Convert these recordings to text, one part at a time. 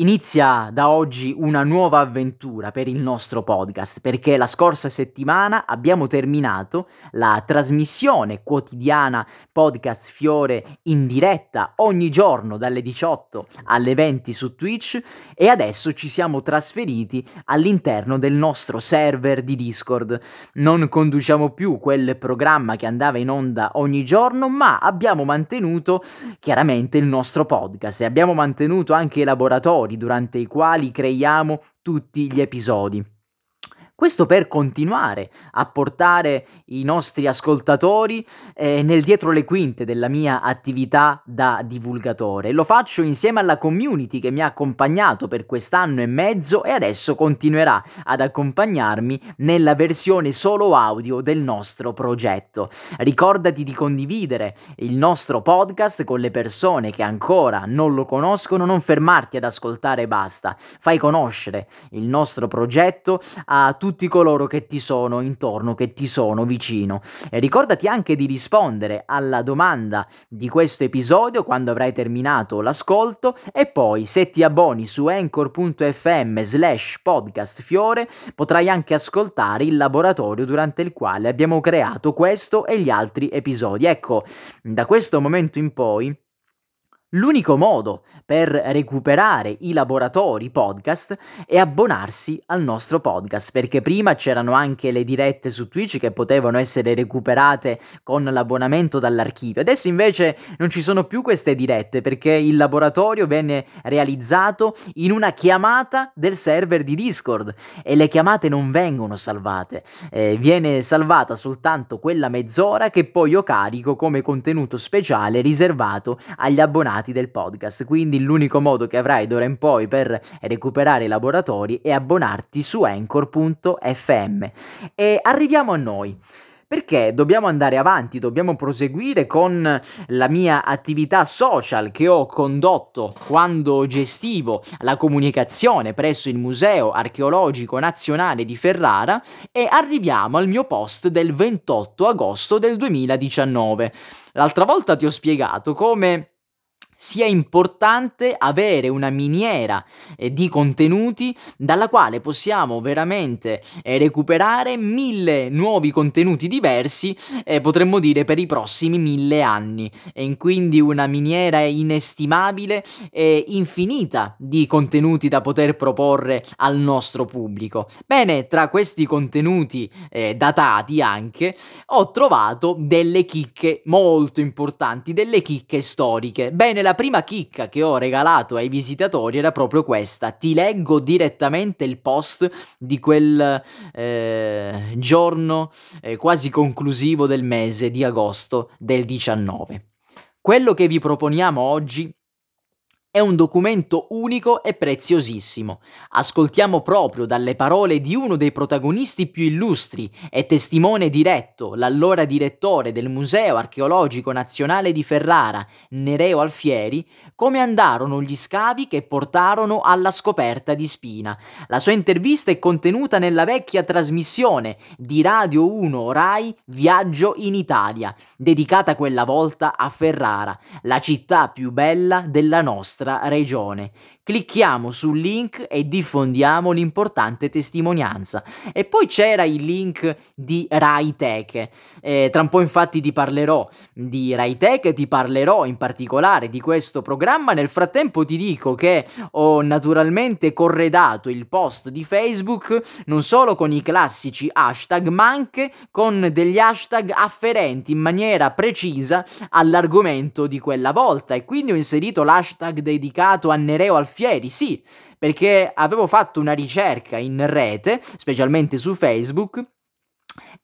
Inizia da oggi una nuova avventura per il nostro podcast perché la scorsa settimana abbiamo terminato la trasmissione quotidiana Podcast Fiore in diretta ogni giorno dalle 18 alle 20 su Twitch e adesso ci siamo trasferiti all'interno del nostro server di Discord. Non conduciamo più quel programma che andava in onda ogni giorno ma abbiamo mantenuto chiaramente il nostro podcast e abbiamo mantenuto anche i laboratori durante i quali creiamo tutti gli episodi. Questo per continuare a portare i nostri ascoltatori eh, nel dietro le quinte della mia attività da divulgatore. Lo faccio insieme alla community che mi ha accompagnato per quest'anno e mezzo e adesso continuerà ad accompagnarmi nella versione solo audio del nostro progetto. Ricordati di condividere il nostro podcast con le persone che ancora non lo conoscono, non fermarti ad ascoltare e basta. Fai conoscere il nostro progetto a tutti tutti coloro che ti sono intorno, che ti sono vicino. E ricordati anche di rispondere alla domanda di questo episodio quando avrai terminato l'ascolto e poi se ti abboni su anchor.fm slash podcast fiore potrai anche ascoltare il laboratorio durante il quale abbiamo creato questo e gli altri episodi. Ecco, da questo momento in poi L'unico modo per recuperare i laboratori podcast è abbonarsi al nostro podcast, perché prima c'erano anche le dirette su Twitch che potevano essere recuperate con l'abbonamento dall'archivio. Adesso invece non ci sono più queste dirette perché il laboratorio venne realizzato in una chiamata del server di Discord e le chiamate non vengono salvate. Eh, viene salvata soltanto quella mezz'ora che poi io carico come contenuto speciale riservato agli abbonati abbonati del podcast, quindi l'unico modo che avrai d'ora in poi per recuperare i laboratori è abbonarti su anchor.fm. E arriviamo a noi perché dobbiamo andare avanti, dobbiamo proseguire con la mia attività social che ho condotto quando gestivo la comunicazione presso il Museo Archeologico Nazionale di Ferrara e arriviamo al mio post del 28 agosto del 2019. L'altra volta ti ho spiegato come sia importante avere una miniera eh, di contenuti dalla quale possiamo veramente eh, recuperare mille nuovi contenuti diversi, eh, potremmo dire per i prossimi mille anni. E quindi una miniera inestimabile e infinita di contenuti da poter proporre al nostro pubblico. Bene, tra questi contenuti eh, datati anche, ho trovato delle chicche molto importanti, delle chicche storiche. Bene, la prima chicca che ho regalato ai visitatori era proprio questa. Ti leggo direttamente il post di quel eh, giorno eh, quasi conclusivo del mese di agosto del 19. Quello che vi proponiamo oggi è un documento unico e preziosissimo. Ascoltiamo proprio dalle parole di uno dei protagonisti più illustri e testimone diretto, l'allora direttore del Museo Archeologico Nazionale di Ferrara, Nereo Alfieri, come andarono gli scavi che portarono alla scoperta di Spina. La sua intervista è contenuta nella vecchia trasmissione di Radio 1 Rai Viaggio in Italia, dedicata quella volta a Ferrara, la città più bella della nostra nostra regione. Clicchiamo sul link e diffondiamo l'importante testimonianza. E poi c'era il link di RaiTech. Eh, tra un po' infatti ti parlerò di RaiTech, ti parlerò in particolare di questo programma. Nel frattempo ti dico che ho naturalmente corredato il post di Facebook non solo con i classici hashtag, ma anche con degli hashtag afferenti in maniera precisa all'argomento di quella volta. E quindi ho inserito l'hashtag dedicato a Nereo Alfieri, sì, perché avevo fatto una ricerca in rete, specialmente su Facebook,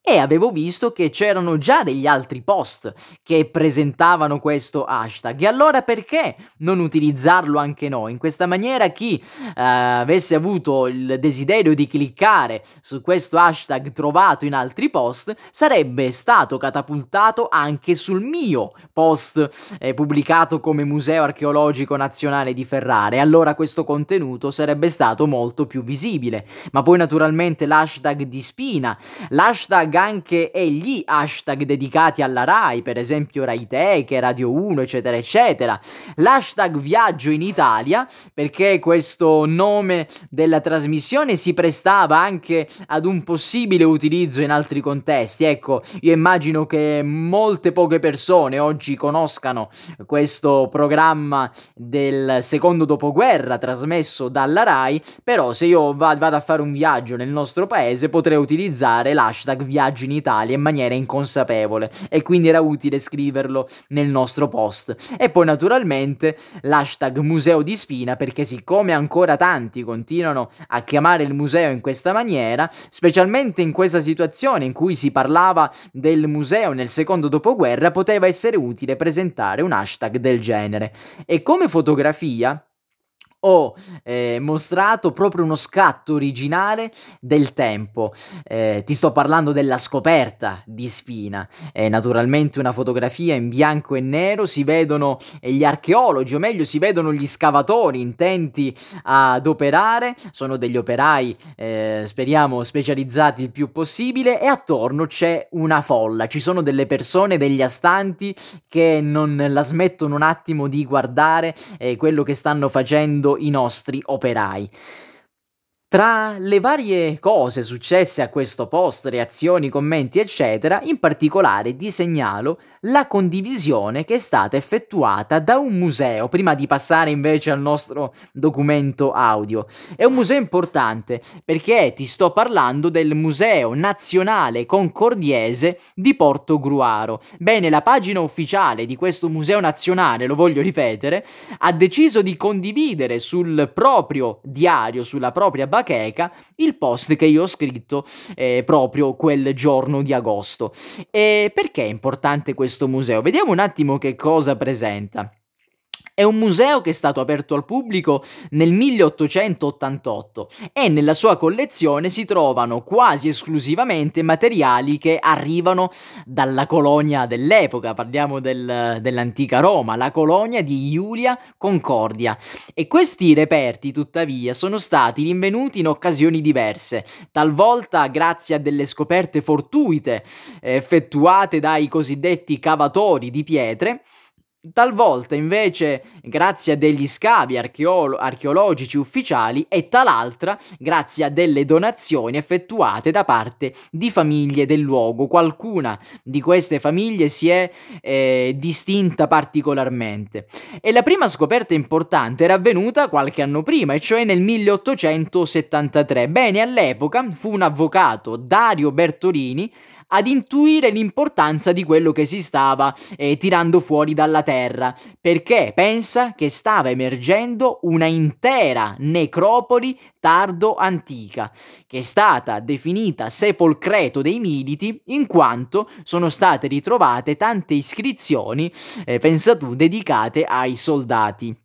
e avevo visto che c'erano già degli altri post che presentavano questo hashtag e allora perché non utilizzarlo anche noi? In questa maniera chi eh, avesse avuto il desiderio di cliccare su questo hashtag trovato in altri post sarebbe stato catapultato anche sul mio post eh, pubblicato come Museo Archeologico Nazionale di Ferrara allora questo contenuto sarebbe stato molto più visibile. Ma poi naturalmente l'hashtag di Spina, l'hashtag hashtag anche e gli hashtag dedicati alla RAI, per esempio RaiTech, Radio 1, eccetera, eccetera. L'hashtag viaggio in Italia, perché questo nome della trasmissione si prestava anche ad un possibile utilizzo in altri contesti. Ecco, io immagino che molte poche persone oggi conoscano questo programma del secondo dopoguerra trasmesso dalla RAI, però se io vado a fare un viaggio nel nostro paese potrei utilizzare l'hashtag viaggio in Italia in maniera inconsapevole e quindi era utile scriverlo nel nostro post. E poi naturalmente l'hashtag museo di Spina perché siccome ancora tanti continuano a chiamare il museo in questa maniera, specialmente in questa situazione in cui si parlava del museo nel secondo dopoguerra, poteva essere utile presentare un hashtag del genere. E come fotografia ho eh, mostrato proprio uno scatto originale del tempo. Eh, ti sto parlando della scoperta di Spina. È naturalmente una fotografia in bianco e nero, si vedono gli archeologi, o meglio si vedono gli scavatori intenti ad operare, sono degli operai, eh, speriamo, specializzati il più possibile e attorno c'è una folla, ci sono delle persone, degli astanti che non la smettono un attimo di guardare eh, quello che stanno facendo i nostri operai. Tra le varie cose successe a questo post, reazioni, commenti, eccetera, in particolare ti segnalo la condivisione che è stata effettuata da un museo, prima di passare invece al nostro documento audio. È un museo importante perché ti sto parlando del Museo Nazionale Concordiese di Porto Gruaro. Bene, la pagina ufficiale di questo museo nazionale, lo voglio ripetere, ha deciso di condividere sul proprio diario, sulla propria bacheca, bacheca il post che io ho scritto eh, proprio quel giorno di agosto. E perché è importante questo museo? Vediamo un attimo che cosa presenta. È un museo che è stato aperto al pubblico nel 1888 e nella sua collezione si trovano quasi esclusivamente materiali che arrivano dalla colonia dell'epoca, parliamo del, dell'antica Roma, la colonia di Iulia Concordia. E questi reperti, tuttavia, sono stati rinvenuti in occasioni diverse, talvolta grazie a delle scoperte fortuite eh, effettuate dai cosiddetti cavatori di pietre, talvolta invece grazie a degli scavi archeolo- archeologici ufficiali e tal'altra grazie a delle donazioni effettuate da parte di famiglie del luogo. Qualcuna di queste famiglie si è eh, distinta particolarmente. E la prima scoperta importante era avvenuta qualche anno prima, e cioè nel 1873. Bene, all'epoca fu un avvocato, Dario Bertolini, ad intuire l'importanza di quello che si stava eh, tirando fuori dalla terra, perché pensa che stava emergendo una intera necropoli tardo-antica, che è stata definita sepolcreto dei militi in quanto sono state ritrovate tante iscrizioni, eh, pensa tu, dedicate ai soldati.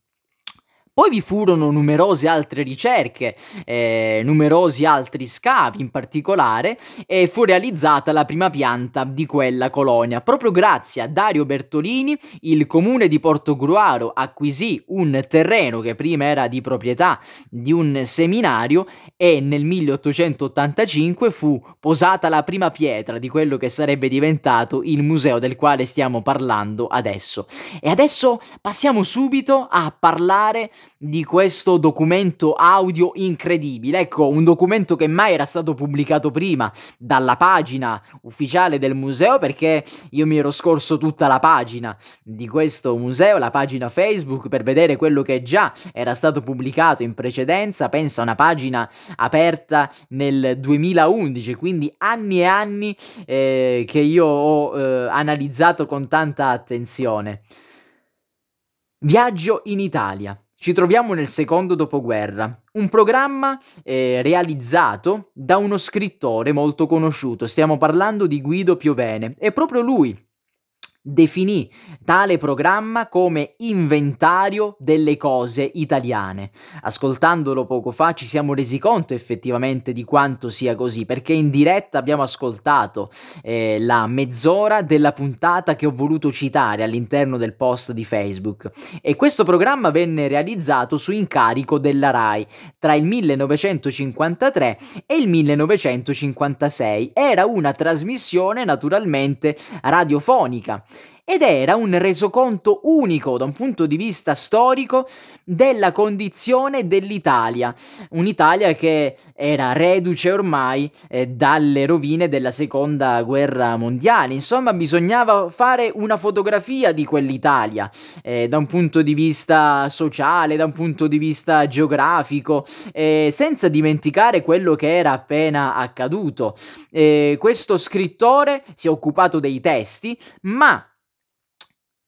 Poi vi furono numerose altre ricerche, eh, numerosi altri scavi in particolare, e fu realizzata la prima pianta di quella colonia. Proprio grazie a Dario Bertolini, il comune di Portogruaro acquisì un terreno che prima era di proprietà di un seminario e nel 1885 fu posata la prima pietra di quello che sarebbe diventato il museo del quale stiamo parlando adesso. E adesso passiamo subito a parlare di questo documento audio incredibile. Ecco, un documento che mai era stato pubblicato prima dalla pagina ufficiale del museo perché io mi ero scorso tutta la pagina di questo museo, la pagina Facebook per vedere quello che già era stato pubblicato in precedenza. Pensa a una pagina aperta nel 2011, quindi anni e anni eh, che io ho eh, analizzato con tanta attenzione. Viaggio in Italia. Ci troviamo nel secondo dopoguerra, un programma eh, realizzato da uno scrittore molto conosciuto, stiamo parlando di Guido Piovene, è proprio lui definì tale programma come inventario delle cose italiane. Ascoltandolo poco fa ci siamo resi conto effettivamente di quanto sia così, perché in diretta abbiamo ascoltato eh, la mezz'ora della puntata che ho voluto citare all'interno del post di Facebook e questo programma venne realizzato su incarico della RAI tra il 1953 e il 1956. Era una trasmissione naturalmente radiofonica ed era un resoconto unico da un punto di vista storico della condizione dell'Italia, un'Italia che era reduce ormai eh, dalle rovine della seconda guerra mondiale, insomma bisognava fare una fotografia di quell'Italia eh, da un punto di vista sociale, da un punto di vista geografico, eh, senza dimenticare quello che era appena accaduto. Eh, questo scrittore si è occupato dei testi, ma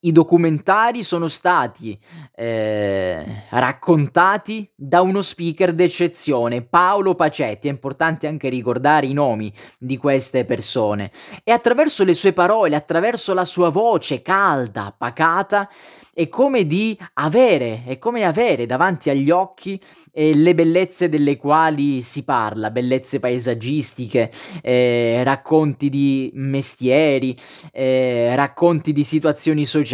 i documentari sono stati eh, raccontati da uno speaker d'eccezione, Paolo Pacetti, è importante anche ricordare i nomi di queste persone, e attraverso le sue parole, attraverso la sua voce calda, pacata, è come di avere, è come avere davanti agli occhi eh, le bellezze delle quali si parla, bellezze paesaggistiche, eh, racconti di mestieri, eh, racconti di situazioni sociali,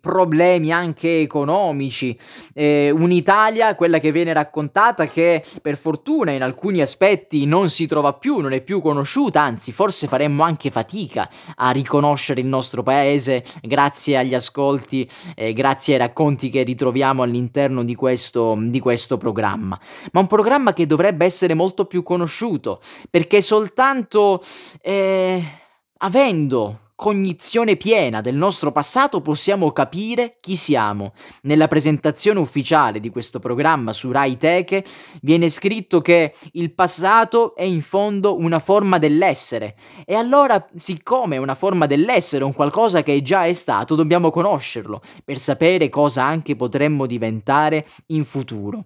problemi anche economici, eh, un'Italia, quella che viene raccontata, che per fortuna in alcuni aspetti non si trova più, non è più conosciuta, anzi forse faremmo anche fatica a riconoscere il nostro paese grazie agli ascolti eh, grazie ai racconti che ritroviamo all'interno di questo, di questo programma, ma un programma che dovrebbe essere molto più conosciuto, perché soltanto eh, avendo cognizione piena del nostro passato possiamo capire chi siamo. Nella presentazione ufficiale di questo programma su Rai Teche viene scritto che il passato è in fondo una forma dell'essere e allora siccome è una forma dell'essere, un qualcosa che già è stato, dobbiamo conoscerlo per sapere cosa anche potremmo diventare in futuro.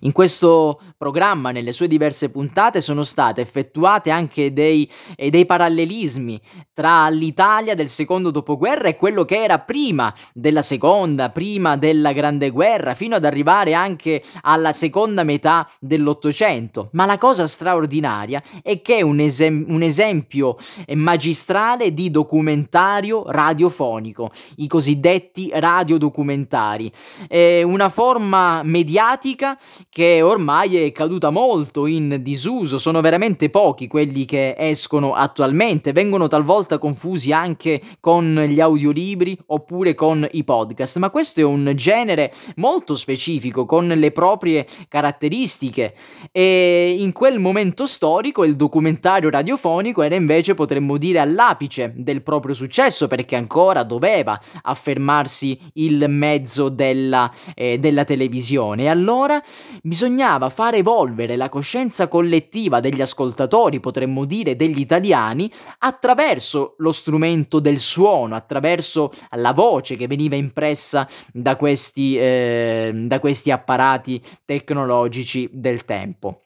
In questo programma, nelle sue diverse puntate, sono state effettuate anche dei, eh, dei parallelismi tra l'Italia del secondo dopoguerra e quello che era prima della seconda, prima della Grande Guerra, fino ad arrivare anche alla seconda metà dell'Ottocento. Ma la cosa straordinaria è che è un, esem- un esempio magistrale di documentario radiofonico, i cosiddetti radiodocumentari. È una forma mediatica che ormai è caduta molto in disuso, sono veramente pochi quelli che escono attualmente, vengono talvolta confusi anche con gli audiolibri oppure con i podcast, ma questo è un genere molto specifico con le proprie caratteristiche. E in quel momento storico il documentario radiofonico era invece potremmo dire all'apice del proprio successo perché ancora doveva affermarsi il mezzo della, eh, della televisione. E allora bisognava far evolvere la coscienza collettiva degli ascoltatori, potremmo dire degli italiani, attraverso lo strumento del suono, attraverso la voce che veniva impressa da questi, eh, da questi apparati tecnologici del tempo.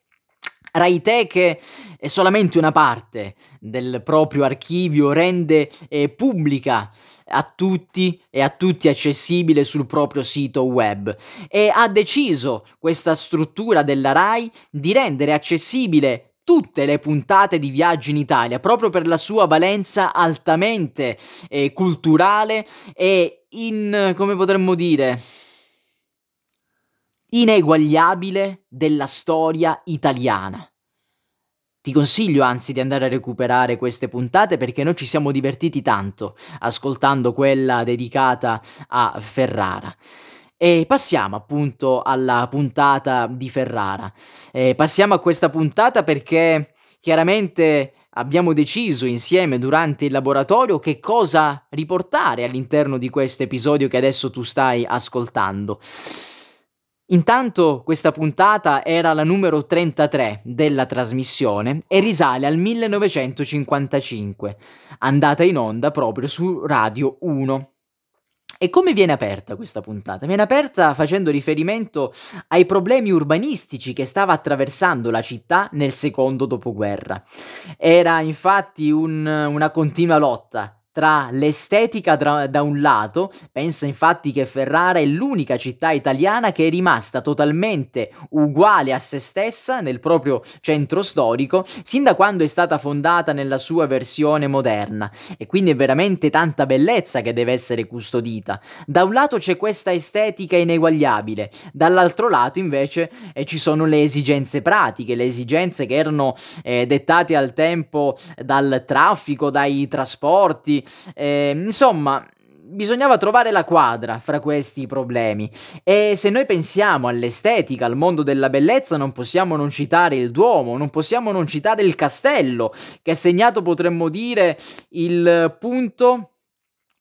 Raitech è solamente una parte del proprio archivio, rende eh, pubblica a tutti e a tutti accessibile sul proprio sito web. E ha deciso questa struttura della RAI di rendere accessibile tutte le puntate di Viaggi in Italia proprio per la sua valenza altamente eh, culturale e in come potremmo dire ineguagliabile della storia italiana. Ti consiglio anzi di andare a recuperare queste puntate perché noi ci siamo divertiti tanto ascoltando quella dedicata a Ferrara. E passiamo appunto alla puntata di Ferrara. E passiamo a questa puntata perché chiaramente abbiamo deciso insieme durante il laboratorio che cosa riportare all'interno di questo episodio che adesso tu stai ascoltando. Intanto questa puntata era la numero 33 della trasmissione e risale al 1955, andata in onda proprio su Radio 1. E come viene aperta questa puntata? Viene aperta facendo riferimento ai problemi urbanistici che stava attraversando la città nel secondo dopoguerra. Era infatti un, una continua lotta tra l'estetica tra, da un lato, pensa infatti che Ferrara è l'unica città italiana che è rimasta totalmente uguale a se stessa nel proprio centro storico, sin da quando è stata fondata nella sua versione moderna, e quindi è veramente tanta bellezza che deve essere custodita. Da un lato c'è questa estetica ineguagliabile, dall'altro lato invece eh, ci sono le esigenze pratiche, le esigenze che erano eh, dettate al tempo dal traffico, dai trasporti, eh, insomma bisognava trovare la quadra fra questi problemi. E se noi pensiamo all'estetica, al mondo della bellezza, non possiamo non citare il Duomo, non possiamo non citare il castello, che ha segnato, potremmo dire, il punto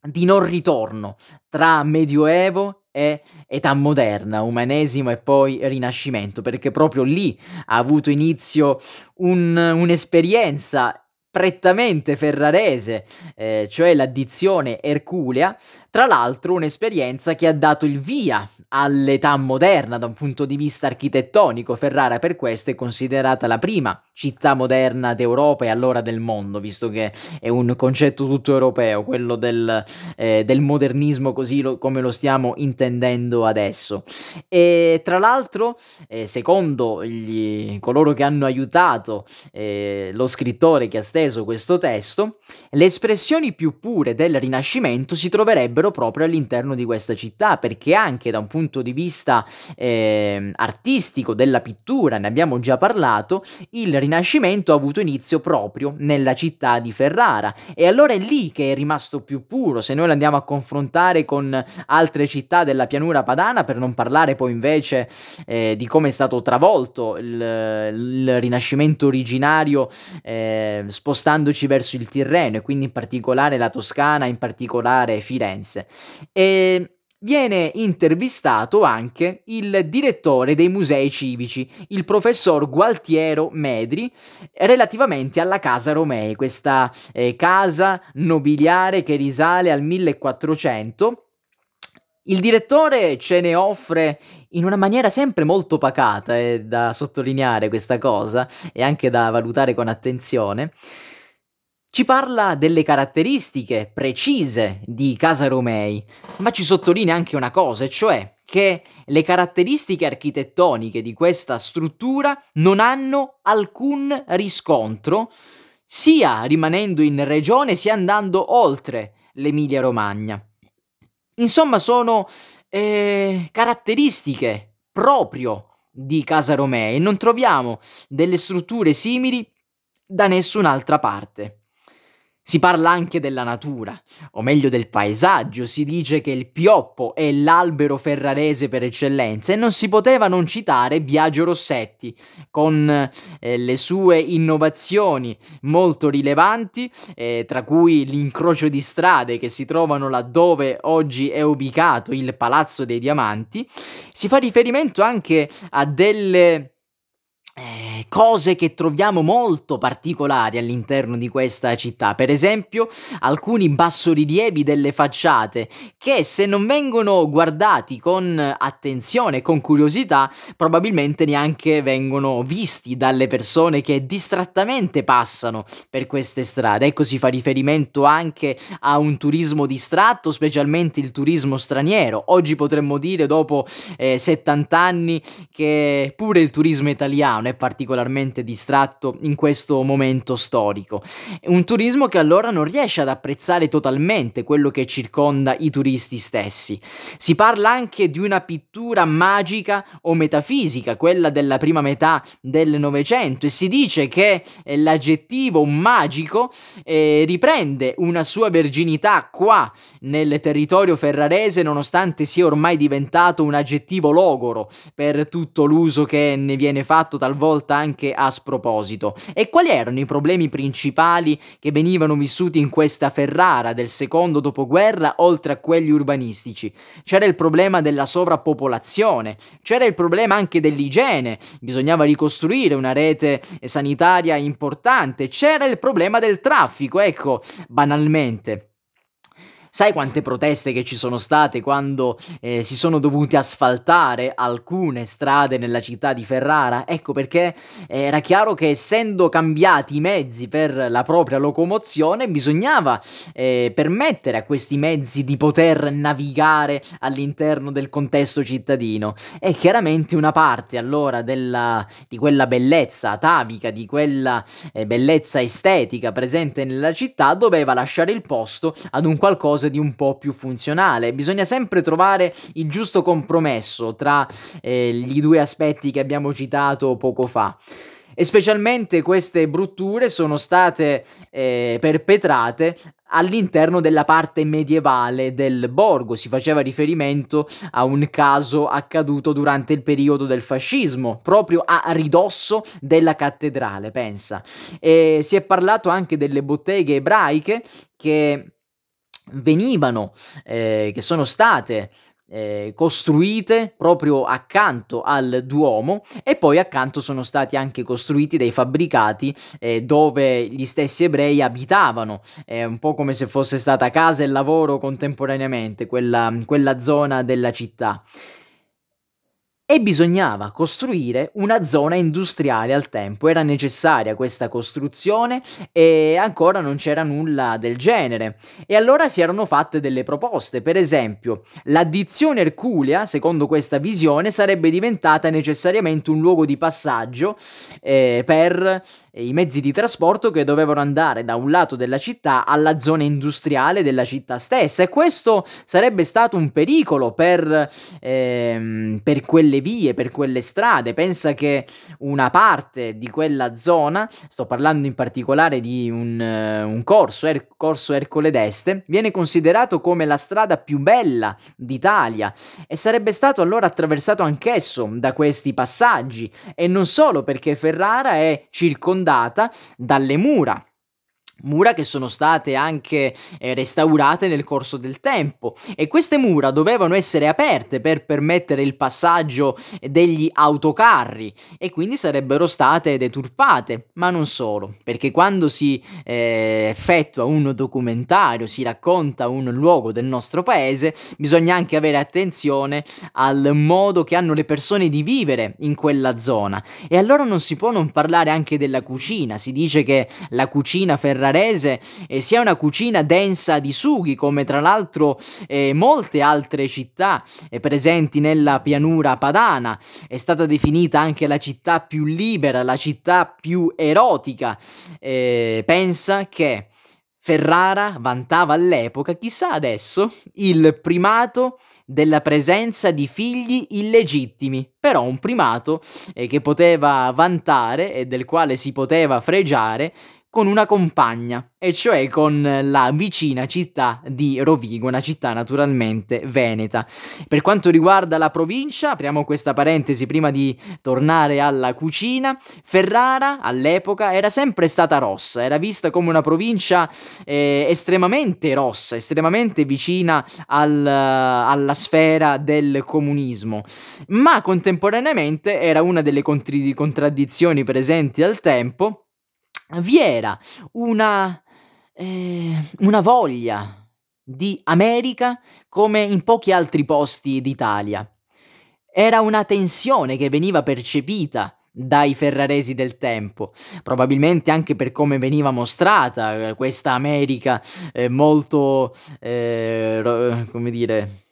di non ritorno tra Medioevo e età moderna, umanesimo e poi rinascimento, perché proprio lì ha avuto inizio un, un'esperienza prettamente ferrarese, eh, cioè l'addizione erculea, tra l'altro un'esperienza che ha dato il via all'età moderna da un punto di vista architettonico. Ferrara per questo è considerata la prima città moderna d'Europa e allora del mondo, visto che è un concetto tutto europeo, quello del, eh, del modernismo così lo, come lo stiamo intendendo adesso. E tra l'altro, eh, secondo gli, coloro che hanno aiutato eh, lo scrittore che ha steso questo testo, le espressioni più pure del Rinascimento si troverebbero sarebbero proprio all'interno di questa città, perché anche da un punto di vista eh, artistico della pittura, ne abbiamo già parlato, il Rinascimento ha avuto inizio proprio nella città di Ferrara e allora è lì che è rimasto più puro, se noi lo andiamo a confrontare con altre città della pianura padana, per non parlare poi invece eh, di come è stato travolto il, il Rinascimento originario eh, spostandoci verso il Tirreno e quindi in particolare la Toscana, in particolare Firenze. Firenze e viene intervistato anche il direttore dei musei civici, il professor Gualtiero Medri, relativamente alla Casa Romei, questa eh, casa nobiliare che risale al 1400. Il direttore ce ne offre in una maniera sempre molto pacata, è da sottolineare questa cosa e anche da valutare con attenzione. Ci parla delle caratteristiche precise di Casa Romei, ma ci sottolinea anche una cosa, e cioè che le caratteristiche architettoniche di questa struttura non hanno alcun riscontro, sia rimanendo in regione sia andando oltre l'Emilia Romagna. Insomma, sono eh, caratteristiche proprio di Casa Romei, non troviamo delle strutture simili da nessun'altra parte. Si parla anche della natura, o meglio del paesaggio, si dice che il pioppo è l'albero ferrarese per eccellenza e non si poteva non citare Biagio Rossetti, con eh, le sue innovazioni molto rilevanti, eh, tra cui l'incrocio di strade che si trovano laddove oggi è ubicato il Palazzo dei Diamanti. Si fa riferimento anche a delle eh, cose che troviamo molto particolari all'interno di questa città, per esempio alcuni bassorilievi delle facciate che se non vengono guardati con attenzione con curiosità probabilmente neanche vengono visti dalle persone che distrattamente passano per queste strade. Ecco si fa riferimento anche a un turismo distratto, specialmente il turismo straniero. Oggi potremmo dire dopo eh, 70 anni che pure il turismo italiano è particolarmente distratto in questo momento storico. Un turismo che allora non riesce ad apprezzare totalmente quello che circonda i turisti stessi. Si parla anche di una pittura magica o metafisica, quella della prima metà del Novecento, e si dice che eh, l'aggettivo magico eh, riprende una sua verginità qua nel territorio ferrarese, nonostante sia ormai diventato un aggettivo logoro per tutto l'uso che ne viene fatto talvolta talvolta anche a sproposito. E quali erano i problemi principali che venivano vissuti in questa Ferrara del secondo dopoguerra, oltre a quelli urbanistici? C'era il problema della sovrappopolazione, c'era il problema anche dell'igiene, bisognava ricostruire una rete sanitaria importante, c'era il problema del traffico, ecco, banalmente. Sai quante proteste che ci sono state quando eh, si sono dovute asfaltare alcune strade nella città di Ferrara? Ecco perché era chiaro che essendo cambiati i mezzi per la propria locomozione bisognava eh, permettere a questi mezzi di poter navigare all'interno del contesto cittadino e chiaramente una parte allora della, di quella bellezza atavica, di quella eh, bellezza estetica presente nella città doveva lasciare il posto ad un qualcosa qualcosa di un po' più funzionale. Bisogna sempre trovare il giusto compromesso tra eh, gli due aspetti che abbiamo citato poco fa. E specialmente queste brutture sono state eh, perpetrate all'interno della parte medievale del borgo. Si faceva riferimento a un caso accaduto durante il periodo del fascismo, proprio a ridosso della cattedrale, pensa. E si è parlato anche delle botteghe ebraiche che venivano, eh, che sono state eh, costruite proprio accanto al Duomo e poi accanto sono stati anche costruiti dei fabbricati eh, dove gli stessi ebrei abitavano, è un po' come se fosse stata casa e lavoro contemporaneamente quella, quella zona della città e bisognava costruire una zona industriale al tempo. Era necessaria questa costruzione e ancora non c'era nulla del genere. E allora si erano fatte delle proposte. Per esempio, l'addizione Erculea, secondo questa visione, sarebbe diventata necessariamente un luogo di passaggio eh, per i mezzi di trasporto che dovevano andare da un lato della città alla zona industriale della città stessa. E questo sarebbe stato un pericolo per, ehm, per quelle vie, per quelle strade. Pensa che una parte di quella zona, sto parlando in particolare di un, uh, un corso, er- corso Ercole d'Este, viene considerato come la strada più bella d'Italia e sarebbe stato allora attraversato anch'esso da questi passaggi e non solo perché Ferrara è circondata dalle mura Mura che sono state anche eh, restaurate nel corso del tempo. E queste mura dovevano essere aperte per permettere il passaggio degli autocarri e quindi sarebbero state deturpate, ma non solo, perché quando si eh, effettua un documentario, si racconta un luogo del nostro paese, bisogna anche avere attenzione al modo che hanno le persone di vivere in quella zona. E allora non si può non parlare anche della cucina, si dice che la cucina ferrara ferrarese eh, sia una cucina densa di sughi, come tra l'altro eh, molte altre città eh, presenti nella pianura padana. È stata definita anche la città più libera, la città più erotica. Eh, pensa che Ferrara vantava all'epoca, chissà adesso, il primato della presenza di figli illegittimi, però un primato eh, che poteva vantare e del quale si poteva fregiare con una compagna, e cioè con la vicina città di Rovigo, una città naturalmente veneta. Per quanto riguarda la provincia, apriamo questa parentesi prima di tornare alla cucina, Ferrara all'epoca era sempre stata rossa, era vista come una provincia eh, estremamente rossa, estremamente vicina al, alla sfera del comunismo, ma contemporaneamente era una delle contraddizioni presenti al tempo vi era una, eh, una voglia di America come in pochi altri posti d'Italia. Era una tensione che veniva percepita dai ferraresi del tempo, probabilmente anche per come veniva mostrata questa America eh, molto, eh, come dire,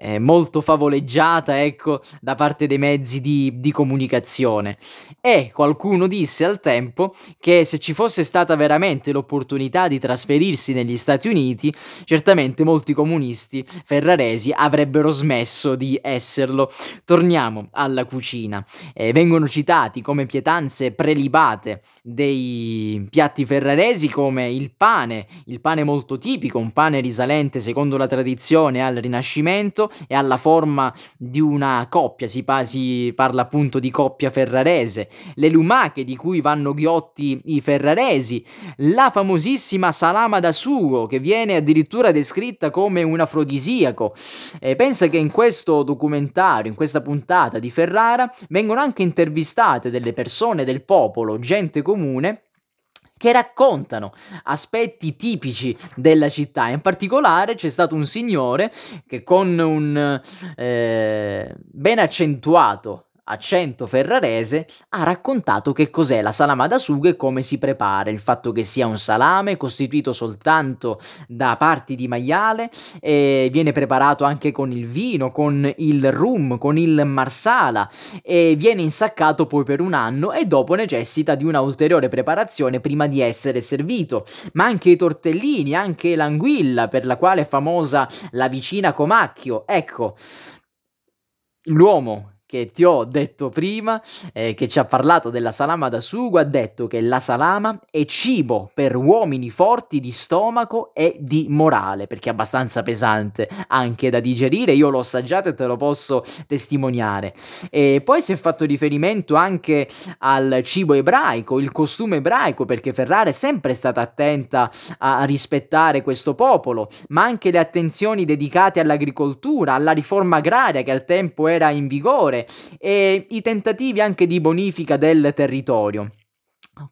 eh, molto favoleggiata, ecco, da parte dei mezzi di, di, comunicazione. E qualcuno disse al tempo che se ci fosse stata veramente l'opportunità di trasferirsi negli Stati Uniti, certamente molti comunisti ferraresi avrebbero smesso di esserlo. Torniamo alla cucina. Eh, vengono citati come pietanze prelibate dei piatti ferraresi come il pane, il pane molto tipico, un pane risalente secondo la tradizione al Rinascimento, e alla forma di una coppia, si, pa- si parla appunto di coppia ferrarese, le lumache di cui vanno ghiotti i ferraresi, la famosissima salama da sugo che viene addirittura descritta come un afrodisiaco. E pensa che in questo documentario, in questa puntata di Ferrara, vengono anche intervistate delle persone del popolo, gente comune, che raccontano aspetti tipici della città. In particolare c'è stato un signore che con un eh, ben accentuato accento ferrarese, ha raccontato che cos'è la salama da sugo e come si prepara, il fatto che sia un salame costituito soltanto da parti di maiale e viene preparato anche con il vino, con il rum, con il marsala e viene insaccato poi per un anno e dopo necessita di una ulteriore preparazione prima di essere servito, ma anche i tortellini, anche l'anguilla per la quale è famosa la vicina Comacchio, ecco, l'uomo che ti ho detto prima, eh, che ci ha parlato della salama da sugo, ha detto che la salama è cibo per uomini forti di stomaco e di morale, perché è abbastanza pesante anche da digerire, io l'ho assaggiato e te lo posso testimoniare. E poi si è fatto riferimento anche al cibo ebraico, il costume ebraico, perché Ferrara è sempre stata attenta a rispettare questo popolo, ma anche le attenzioni dedicate all'agricoltura, alla riforma agraria che al tempo era in vigore, e i tentativi anche di bonifica del territorio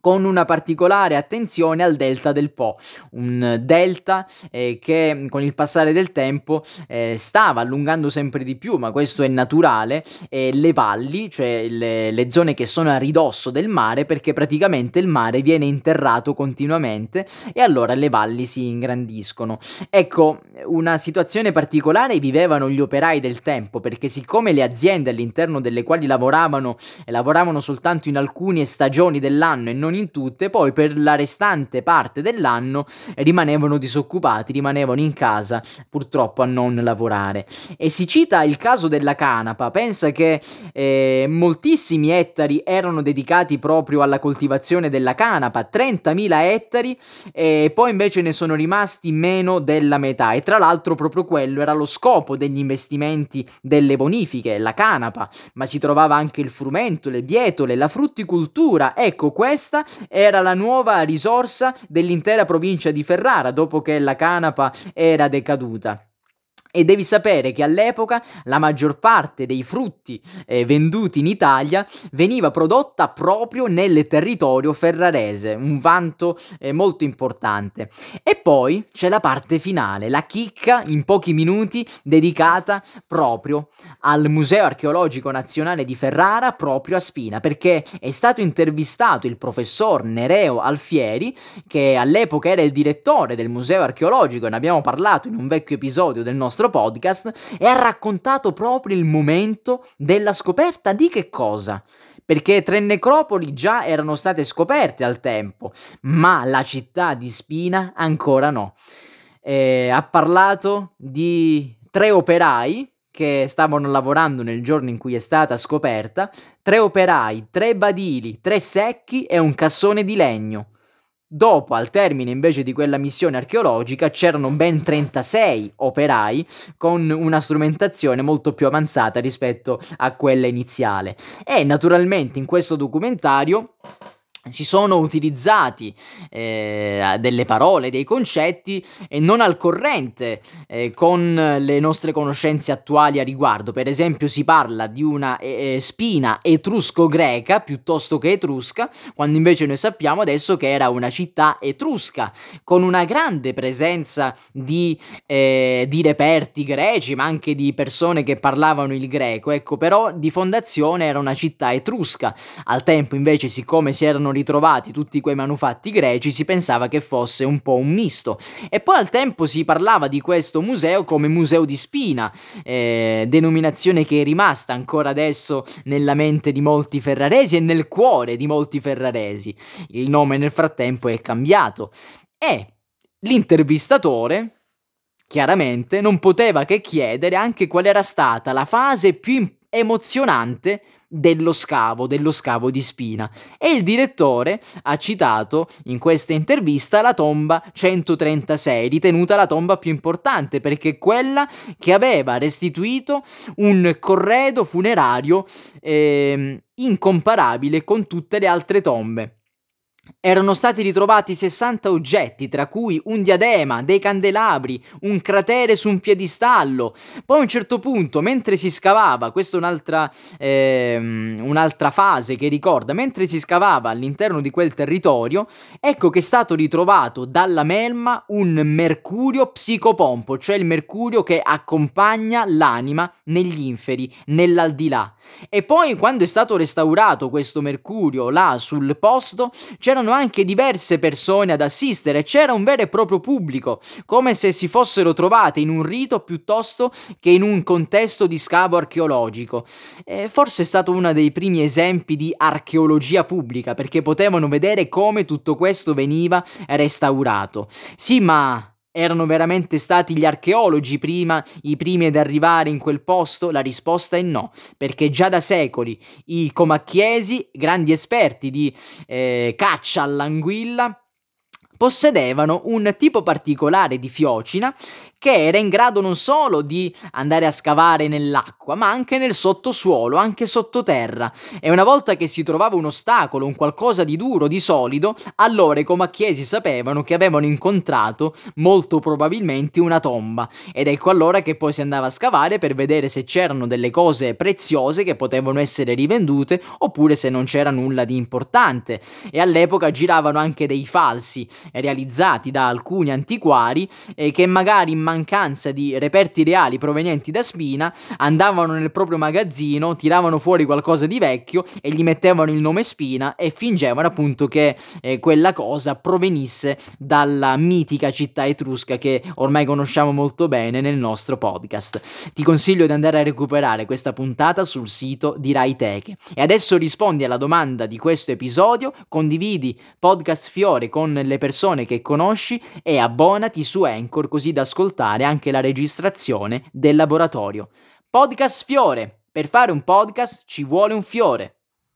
con una particolare attenzione al delta del Po, un delta eh, che con il passare del tempo eh, stava allungando sempre di più, ma questo è naturale, e le valli, cioè le, le, zone che sono a ridosso del mare, perché praticamente il mare viene interrato continuamente e allora le valli si ingrandiscono. Ecco, una situazione particolare vivevano gli operai del tempo, perché siccome le aziende all'interno delle quali lavoravano lavoravano soltanto in alcune stagioni dell'anno non in tutte, poi per la restante parte dell'anno rimanevano disoccupati, rimanevano in casa purtroppo a non lavorare. E si cita il caso della canapa, pensa che eh, moltissimi ettari erano dedicati proprio alla coltivazione della canapa, 30.000 ettari e poi invece ne sono rimasti meno della metà. E tra l'altro proprio quello era lo scopo degli investimenti delle bonifiche, la canapa, ma si trovava anche il frumento, le bietole, la frutticoltura, ecco questo questa era la nuova risorsa dell'intera provincia di Ferrara dopo che la canapa era decaduta. E devi sapere che all'epoca la maggior parte dei frutti eh, venduti in Italia veniva prodotta proprio nel territorio ferrarese, un vanto eh, molto importante. E poi c'è la parte finale, la chicca in pochi minuti dedicata proprio al Museo Archeologico Nazionale di Ferrara, proprio a Spina, perché è stato intervistato il professor Nereo Alfieri, che all'epoca era il direttore del Museo Archeologico, ne abbiamo parlato in un vecchio episodio del nostro nostro podcast e ha raccontato proprio il momento della scoperta di che cosa? Perché tre necropoli già erano state scoperte al tempo, ma la città di Spina ancora no. Eh, ha parlato di tre operai che stavano lavorando nel giorno in cui è stata scoperta, tre operai, tre badili, tre secchi e un cassone di legno. Dopo, al termine invece di quella missione archeologica, c'erano ben 36 operai con una strumentazione molto più avanzata rispetto a quella iniziale. E naturalmente in questo documentario si sono utilizzati eh, delle parole, dei concetti e non al corrente eh, con le nostre conoscenze attuali a riguardo. Per esempio si parla di una eh, eh, spina etrusco-greca piuttosto che etrusca, quando invece noi sappiamo adesso che era una città etrusca, con una grande presenza di, eh, di reperti greci, ma anche di persone che parlavano il greco. Ecco, però di fondazione era una città etrusca. Al tempo invece, siccome si erano ritrovati tutti quei manufatti greci, si pensava che fosse un po' un misto. E poi al tempo si parlava di questo museo come Museo di Spina, eh, denominazione che è rimasta ancora adesso nella mente di molti ferraresi e nel cuore di molti ferraresi. Il nome nel frattempo è cambiato. E l'intervistatore, chiaramente, non poteva che chiedere anche qual era stata la fase più emozionante dello scavo, dello scavo di Spina. E il direttore ha citato in questa intervista la tomba 136, ritenuta la tomba più importante perché quella che aveva restituito un corredo funerario eh, incomparabile con tutte le altre tombe. Erano stati ritrovati 60 oggetti, tra cui un diadema, dei candelabri, un cratere su un piedistallo. Poi a un certo punto, mentre si scavava, questa è un'altra, ehm, un'altra fase che ricorda, mentre si scavava all'interno di quel territorio, ecco che è stato ritrovato dalla melma un mercurio psicopompo, cioè il mercurio che accompagna l'anima negli inferi, nell'aldilà. E poi quando è stato restaurato questo mercurio là sul posto, c'erano c'erano anche diverse persone ad assistere, c'era un vero e proprio pubblico, come se si fossero trovate in un rito piuttosto che in un contesto di scavo archeologico. E forse è stato uno dei primi esempi di archeologia pubblica, perché potevano vedere come tutto questo veniva restaurato. Sì, ma erano veramente stati gli archeologi prima i primi ad arrivare in quel posto? La risposta è no, perché già da secoli i comacchiesi, grandi esperti di eh, caccia all'anguilla, possedevano un tipo particolare di fiocina che era in grado non solo di andare a scavare nell'acqua, ma anche nel sottosuolo, anche sottoterra. E una volta che si trovava un ostacolo, un qualcosa di duro, di solido, allora i comacchiesi sapevano che avevano incontrato molto probabilmente una tomba. Ed ecco allora che poi si andava a scavare per vedere se c'erano delle cose preziose che potevano essere rivendute oppure se non c'era nulla di importante. E all'epoca giravano anche dei falsi realizzati da alcuni antiquari eh, che magari in mancanza di reperti reali provenienti da Spina, andavano nel proprio magazzino, tiravano fuori qualcosa di vecchio e gli mettevano il nome Spina e fingevano appunto che eh, quella cosa provenisse dalla mitica città etrusca che ormai conosciamo molto bene nel nostro podcast. Ti consiglio di andare a recuperare questa puntata sul sito di Raiteche. E adesso rispondi alla domanda di questo episodio, condividi Podcast Fiore con le persone che conosci e abbonati su Anchor così da ascoltare ascoltare anche la registrazione del laboratorio. Podcast Fiore. Per fare un podcast ci vuole un fiore.